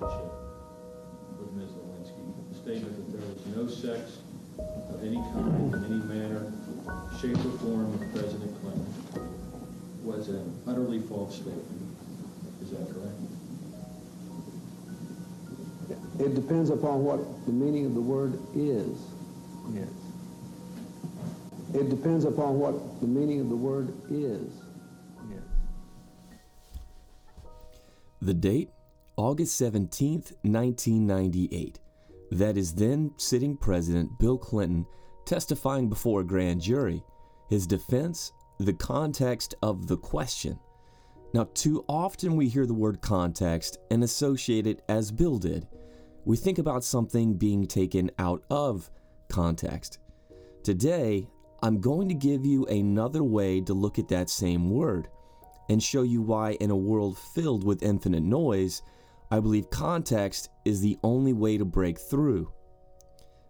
relationship with Ms. Lewinsky. The statement that there was no sex of any kind, in any manner, shape, or form with President Clinton was an utterly false statement. Is that correct? It depends upon what the meaning of the word is. Yes. It depends upon what the meaning of the word is. Yes. The date? August 17th, 1998. That is then sitting President Bill Clinton testifying before a grand jury. His defense? The context of the question. Now, too often we hear the word context and associate it as Bill did. We think about something being taken out of context. Today, I'm going to give you another way to look at that same word and show you why, in a world filled with infinite noise, I believe context is the only way to break through.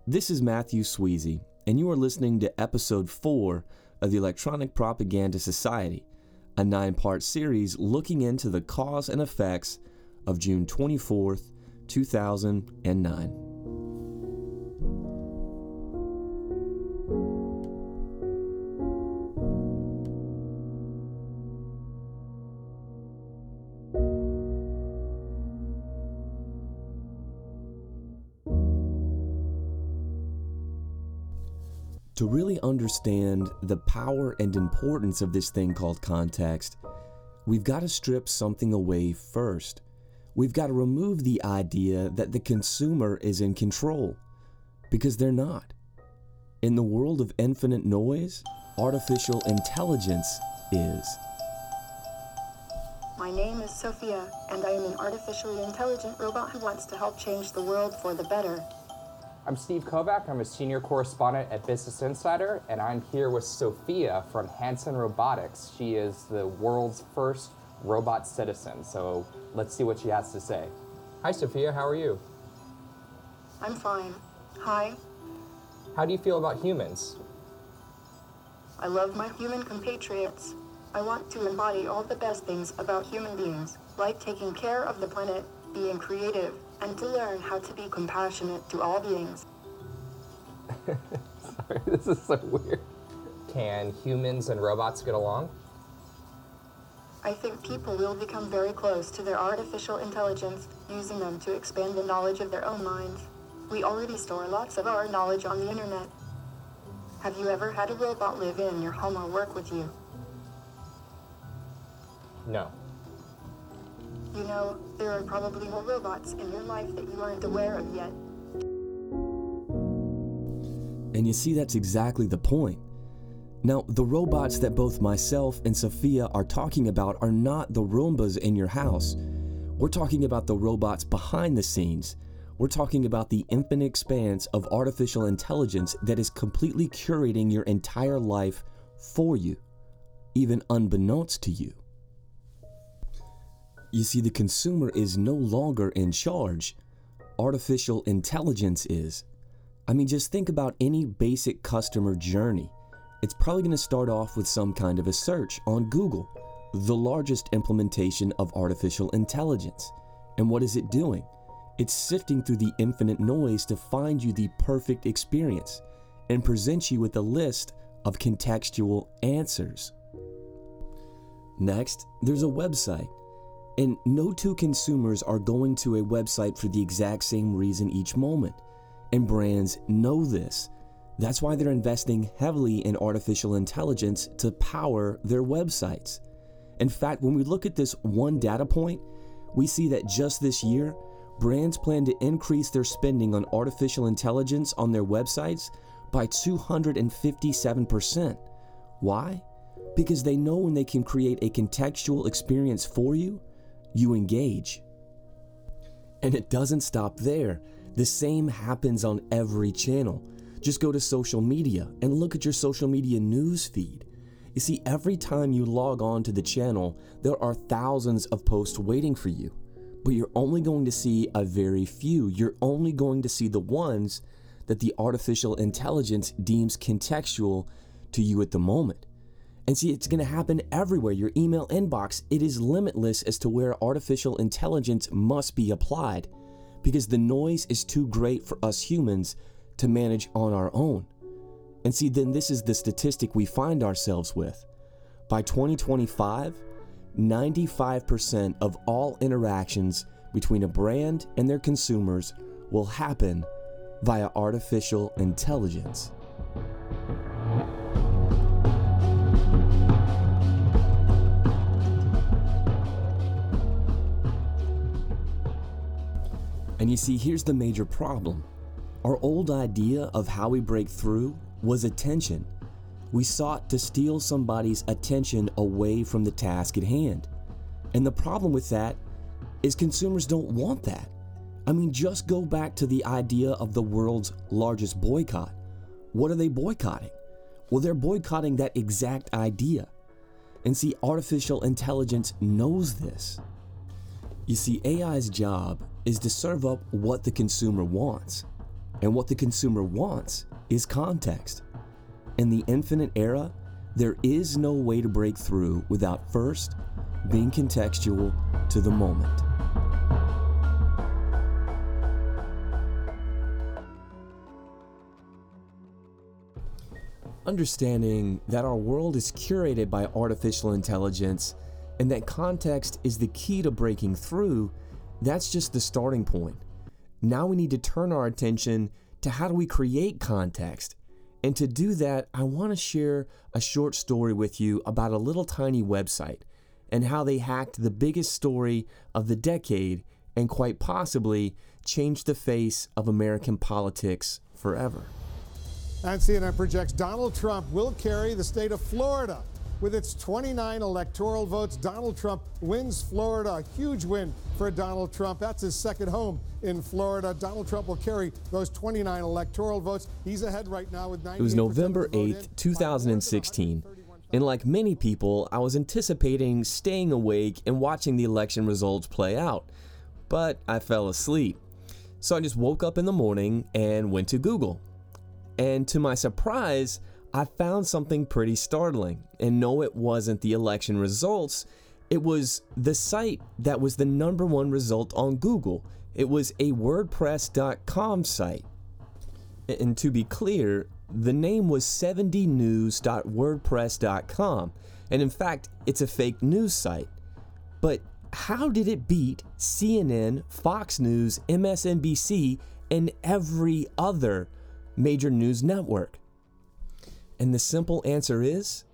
This is Matthew Sweezey, and you are listening to episode 4 of the Electronic Propaganda Society, a nine part series looking into the cause and effects of June 24th, 2009. Understand the power and importance of this thing called context, we've got to strip something away first. We've got to remove the idea that the consumer is in control, because they're not. In the world of infinite noise, artificial intelligence is. My name is Sophia, and I am an artificially intelligent robot who wants to help change the world for the better. I'm Steve Kovach. I'm a senior correspondent at Business Insider, and I'm here with Sophia from Hanson Robotics. She is the world's first robot citizen. So let's see what she has to say. Hi, Sophia. How are you? I'm fine. Hi. How do you feel about humans? I love my human compatriots. I want to embody all the best things about human beings, like taking care of the planet, being creative, and to learn how to be compassionate to all beings. Sorry, this is so weird. Can humans and robots get along? I think people will become very close to their artificial intelligence, using them to expand the knowledge of their own minds. We already store lots of our knowledge on the internet. Have you ever had a robot live in your home or work with you? No. You know, there are probably more robots in your life that you aren't aware of yet. And you see, that's exactly the point. Now, the robots that both myself and Sophia are talking about are not the Roombas in your house. We're talking about the robots behind the scenes. We're talking about the infinite expanse of artificial intelligence that is completely curating your entire life for you, even unbeknownst to you. You see, the consumer is no longer in charge, artificial intelligence is. I mean, just think about any basic customer journey. It's probably going to start off with some kind of a search on Google, the largest implementation of artificial intelligence. And what is it doing? It's sifting through the infinite noise to find you the perfect experience and present you with a list of contextual answers. Next, there's a website. And no two consumers are going to a website for the exact same reason each moment. And brands know this. That's why they're investing heavily in artificial intelligence to power their websites. In fact, when we look at this one data point, we see that just this year, brands plan to increase their spending on artificial intelligence on their websites by 257%. Why? Because they know when they can create a contextual experience for you, you engage. And it doesn't stop there. The same happens on every channel. Just go to social media and look at your social media news feed. You see, every time you log on to the channel, there are thousands of posts waiting for you, but you're only going to see a very few. You're only going to see the ones that the artificial intelligence deems contextual to you at the moment. And see, it's going to happen everywhere. Your email inbox, it is limitless as to where artificial intelligence must be applied because the noise is too great for us humans to manage on our own. And see, then this is the statistic we find ourselves with. By 2025, 95% of all interactions between a brand and their consumers will happen via artificial intelligence. And you see, here's the major problem. Our old idea of how we break through was attention. We sought to steal somebody's attention away from the task at hand. And the problem with that is consumers don't want that. I mean, just go back to the idea of the world's largest boycott. What are they boycotting? Well, they're boycotting that exact idea. And see, artificial intelligence knows this. You see, AI's job is to serve up what the consumer wants. And what the consumer wants is context. In the infinite era, there is no way to break through without first being contextual to the moment. Understanding that our world is curated by artificial intelligence and that context is the key to breaking through, that's just the starting point. Now we need to turn our attention to how do we create context. And to do that, I want to share a short story with you about a little tiny website and how they hacked the biggest story of the decade and quite possibly changed the face of American politics forever. And CNN projects Donald Trump will carry the state of Florida. With its 29 electoral votes, Donald Trump wins Florida. A huge win for Donald Trump. That's his second home in Florida. Donald Trump will carry those 29 electoral votes. He's ahead right now with 98 It was November 8th, 2016. And like many people, I was anticipating staying awake and watching the election results play out. But I fell asleep. So I just woke up in the morning and went to Google. And to my surprise, I found something pretty startling. And no, it wasn't the election results, it was the site that was the number one result on Google. It was a WordPress.com site. And to be clear, the name was 70news.wordpress.com. And in fact, it's a fake news site. But how did it beat CNN, Fox News, MSNBC, and every other major news network? And the simple answer is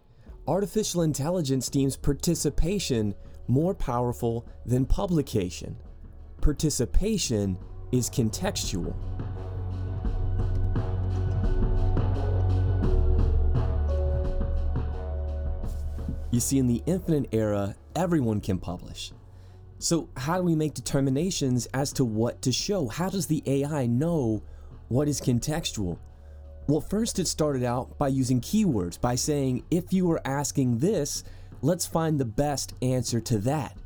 artificial intelligence deems participation more powerful than publication. Participation is contextual. You see, in the infinite era, everyone can publish. So, how do we make determinations as to what to show? How does the AI know what is contextual? Well, first it started out by using keywords, by saying, if you were asking this, let's find the best answer to that.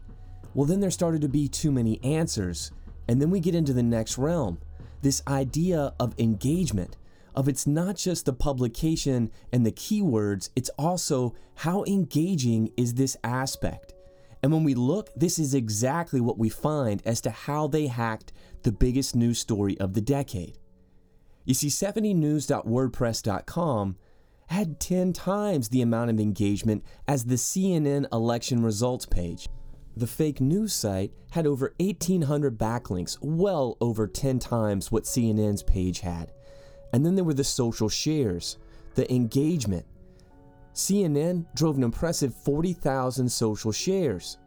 Well, then there started to be too many answers. And then we get into the next realm this idea of engagement, of it's not just the publication and the keywords, it's also how engaging is this aspect. And when we look, this is exactly what we find as to how they hacked the biggest news story of the decade. You see, 70news.wordpress.com had 10 times the amount of engagement as the CNN election results page. The fake news site had over 1,800 backlinks, well over 10 times what CNN's page had. And then there were the social shares, the engagement. CNN drove an impressive 40,000 social shares.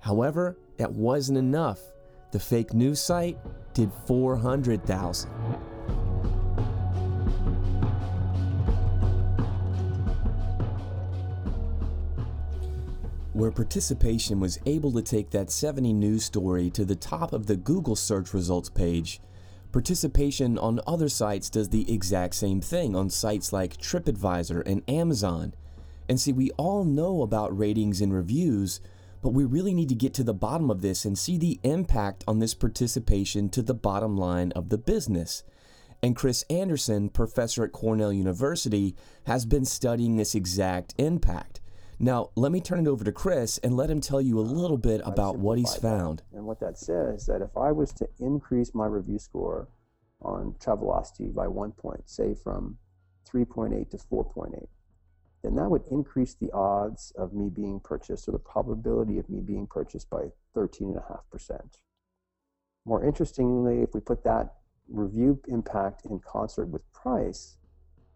However, that wasn't enough. The fake news site did 400,000. Where participation was able to take that 70 news story to the top of the Google search results page, participation on other sites does the exact same thing on sites like TripAdvisor and Amazon. And see, we all know about ratings and reviews, but we really need to get to the bottom of this and see the impact on this participation to the bottom line of the business. And Chris Anderson, professor at Cornell University, has been studying this exact impact. Now, let me turn it over to Chris and let him tell you a little bit about what he's simplify that. found. And what that says is that if I was to increase my review score on Travelocity by one point, say from 3.8 to 4.8, then that would increase the odds of me being purchased or the probability of me being purchased by 13.5%. More interestingly, if we put that review impact in concert with price,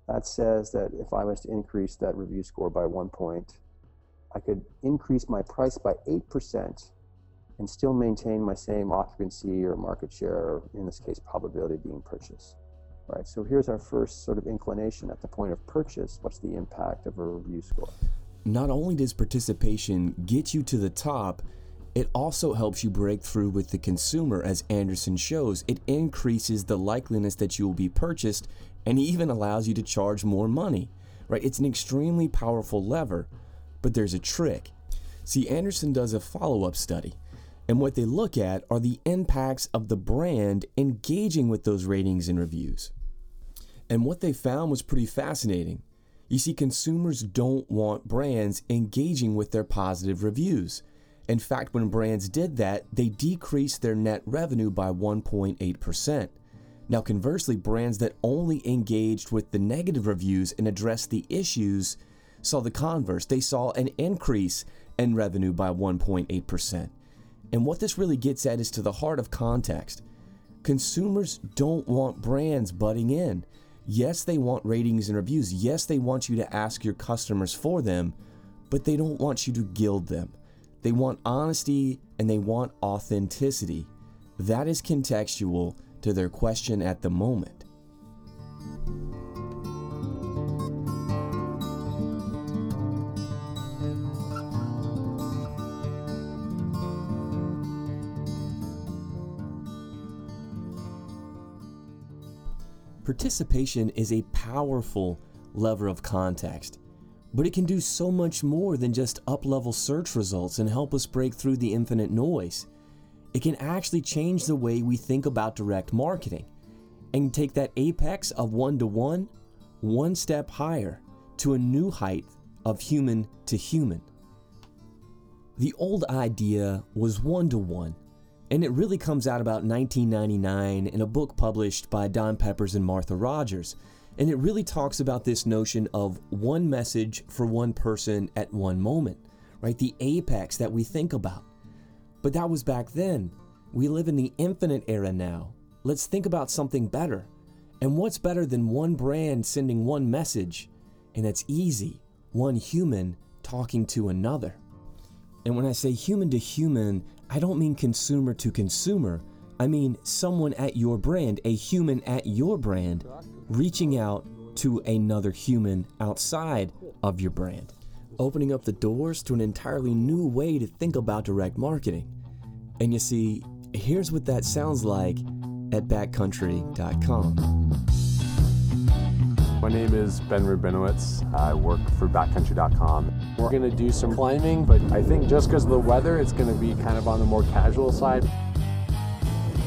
that says that if I was to increase that review score by one point, I could increase my price by 8% and still maintain my same occupancy or market share, or in this case, probability of being purchased. Right. So here's our first sort of inclination at the point of purchase. What's the impact of a review score? Not only does participation get you to the top, it also helps you break through with the consumer, as Anderson shows. It increases the likeliness that you will be purchased and even allows you to charge more money. Right? It's an extremely powerful lever, but there's a trick. See, Anderson does a follow up study, and what they look at are the impacts of the brand engaging with those ratings and reviews. And what they found was pretty fascinating. You see, consumers don't want brands engaging with their positive reviews. In fact, when brands did that, they decreased their net revenue by 1.8%. Now, conversely, brands that only engaged with the negative reviews and addressed the issues saw the converse. They saw an increase in revenue by 1.8%. And what this really gets at is to the heart of context. Consumers don't want brands butting in. Yes, they want ratings and reviews. Yes, they want you to ask your customers for them, but they don't want you to gild them. They want honesty and they want authenticity. That is contextual to their question at the moment. Participation is a powerful lever of context, but it can do so much more than just up-level search results and help us break through the infinite noise. It can actually change the way we think about direct marketing and take that apex of one to one one step higher to a new height of human to human. The old idea was one to one, and it really comes out about 1999 in a book published by Don Peppers and Martha Rogers. And it really talks about this notion of one message for one person at one moment, right? The apex that we think about. But that was back then. We live in the infinite era now. Let's think about something better. And what's better than one brand sending one message? And it's easy one human talking to another. And when I say human to human, I don't mean consumer to consumer. I mean someone at your brand, a human at your brand, reaching out to another human outside of your brand, opening up the doors to an entirely new way to think about direct marketing. And you see, here's what that sounds like at backcountry.com. My name is Ben Rubinowitz. I work for backcountry.com. We're going to do some climbing, but I think just because of the weather, it's going to be kind of on the more casual side.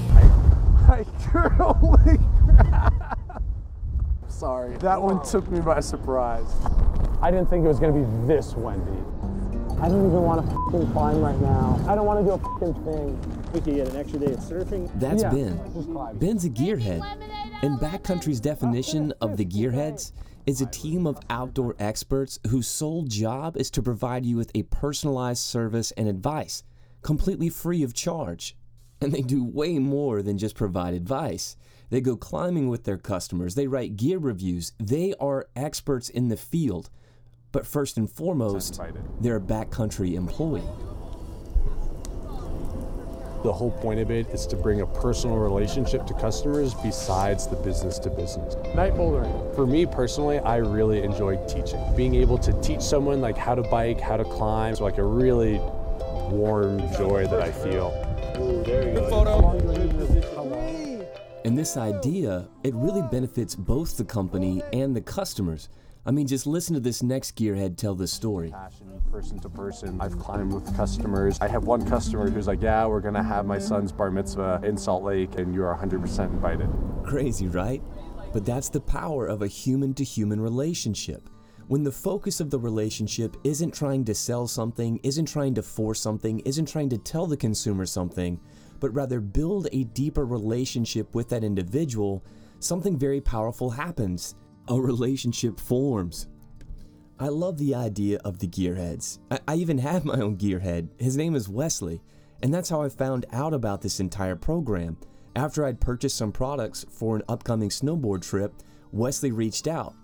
I, I holy crap. Sorry, that one took me by surprise. I didn't think it was going to be this windy. I don't even want to fucking climb right now. I don't want to do a fucking thing. We could get an extra day of surfing. That's Yeah, Ben. Ben's a gearhead. And Backcountry's definition of the gearheads is a team of outdoor experts whose sole job is to provide you with a personalized service and advice, completely free of charge. And they do way more than just provide advice. They go climbing with their customers, they write gear reviews, they are experts in the field. But first and foremost, they're a backcountry employee. The whole point of it is to bring a personal relationship to customers besides the business to business. Night bouldering. For me personally, I really enjoy teaching. Being able to teach someone like how to bike, how to climb, it's like a really warm joy that I feel. And this idea, it really benefits both the company and the customers. I mean, just listen to this next gearhead tell the story. Passion, person to person. I've climbed with customers. I have one customer who's like, yeah, we're gonna have my son's bar mitzvah in Salt Lake and you are 100% invited. Crazy, right? But that's the power of a human to human relationship. when the focus of the relationship isn't trying to sell something, isn't trying to force something, isn't trying to tell the consumer something, but rather build a deeper relationship with that individual, something very powerful happens. A relationship forms. I love the idea of the gearheads. I, I even have my own gearhead. His name is Wesley, and that's how I found out about this entire program. After I'd purchased some products for an upcoming snowboard trip, Wesley reached out.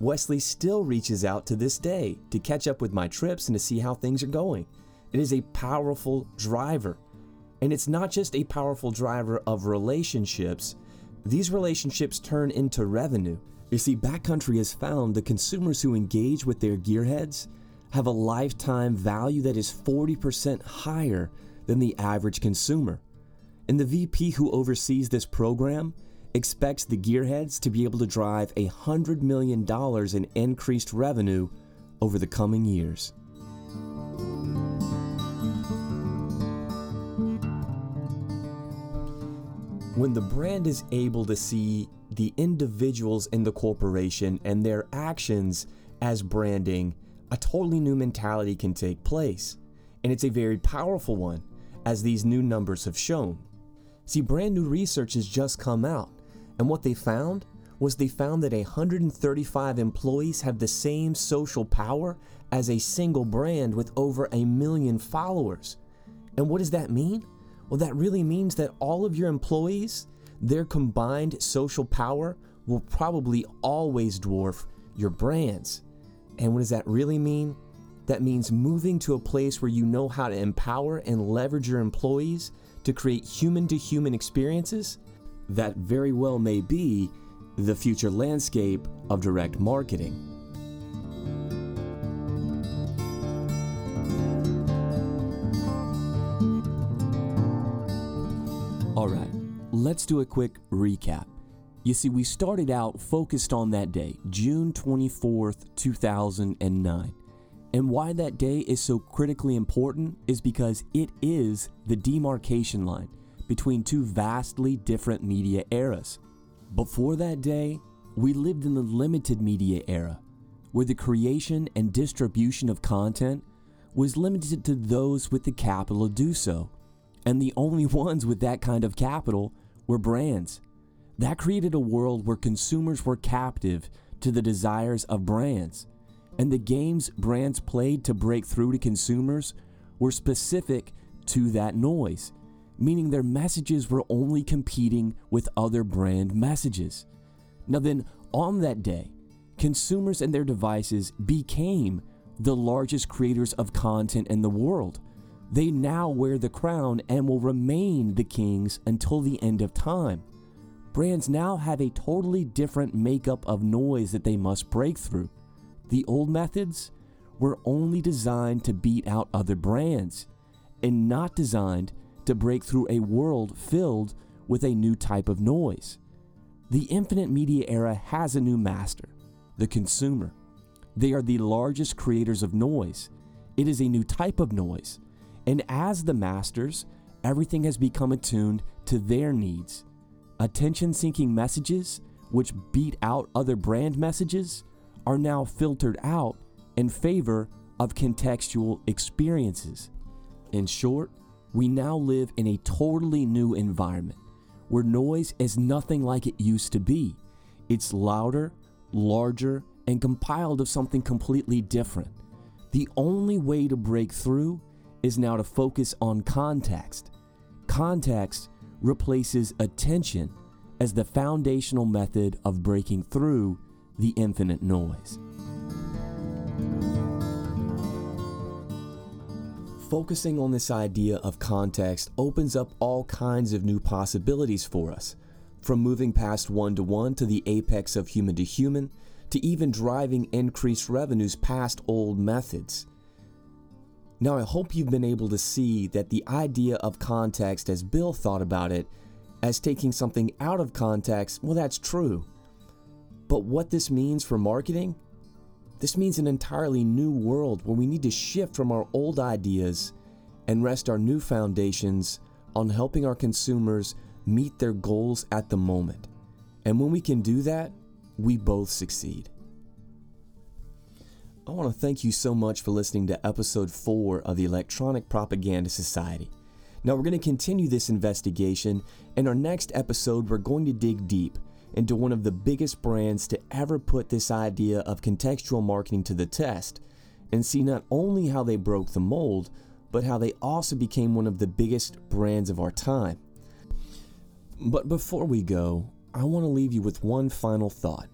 Wesley still reaches out to this day to catch up with my trips and to see how things are going. It is a powerful driver. And it's not just a powerful driver of relationships, these relationships turn into revenue. You see, Backcountry has found the consumers who engage with their gearheads have a lifetime value that is 40% higher than the average consumer. And the VP who oversees this program expects the gearheads to be able to drive $100 million in increased revenue over the coming years. When the brand is able to see the individuals in the corporation and their actions as branding, a totally new mentality can take place. And it's a very powerful one, as these new numbers have shown. See, brand new research has just come out, and what they found was they found that 135 employees have the same social power as a single brand with over a million followers. And what does that mean? Well, that really means that all of your employees, their combined social power will probably always dwarf your brands. And what does that really mean? That means moving to a place where you know how to empower and leverage your employees to create human to human experiences. That very well may be the future landscape of direct marketing. Let's do a quick recap. You see, we started out focused on that day, June 24th, 2009. And why that day is so critically important is because it is the demarcation line between two vastly different media eras. Before that day, we lived in the limited media era, where the creation and distribution of content was limited to those with the capital to do so. And the only ones with that kind of capital were brands. That created a world where consumers were captive to the desires of brands. And the games brands played to break through to consumers were specific to that noise, meaning their messages were only competing with other brand messages. Now, then, on that day, consumers and their devices became the largest creators of content in the world. They now wear the crown and will remain the kings until the end of time. Brands now have a totally different makeup of noise that they must break through. The old methods were only designed to beat out other brands and not designed to break through a world filled with a new type of noise. The infinite media era has a new master, the consumer. They are the largest creators of noise. It is a new type of noise. And as the masters, everything has become attuned to their needs. Attention seeking messages, which beat out other brand messages, are now filtered out in favor of contextual experiences. In short, we now live in a totally new environment where noise is nothing like it used to be. It's louder, larger, and compiled of something completely different. The only way to break through is now to focus on context. Context replaces attention as the foundational method of breaking through the infinite noise. Focusing on this idea of context opens up all kinds of new possibilities for us, from moving past one to one to the apex of human to human, to even driving increased revenues past old methods. Now, I hope you've been able to see that the idea of context, as Bill thought about it, as taking something out of context, well, that's true. But what this means for marketing? This means an entirely new world where we need to shift from our old ideas and rest our new foundations on helping our consumers meet their goals at the moment. And when we can do that, we both succeed. I want to thank you so much for listening to episode 4 of the Electronic Propaganda Society. Now, we're going to continue this investigation. In our next episode, we're going to dig deep into one of the biggest brands to ever put this idea of contextual marketing to the test and see not only how they broke the mold, but how they also became one of the biggest brands of our time. But before we go, I want to leave you with one final thought.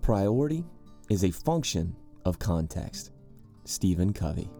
Priority is a function of context. Stephen Covey.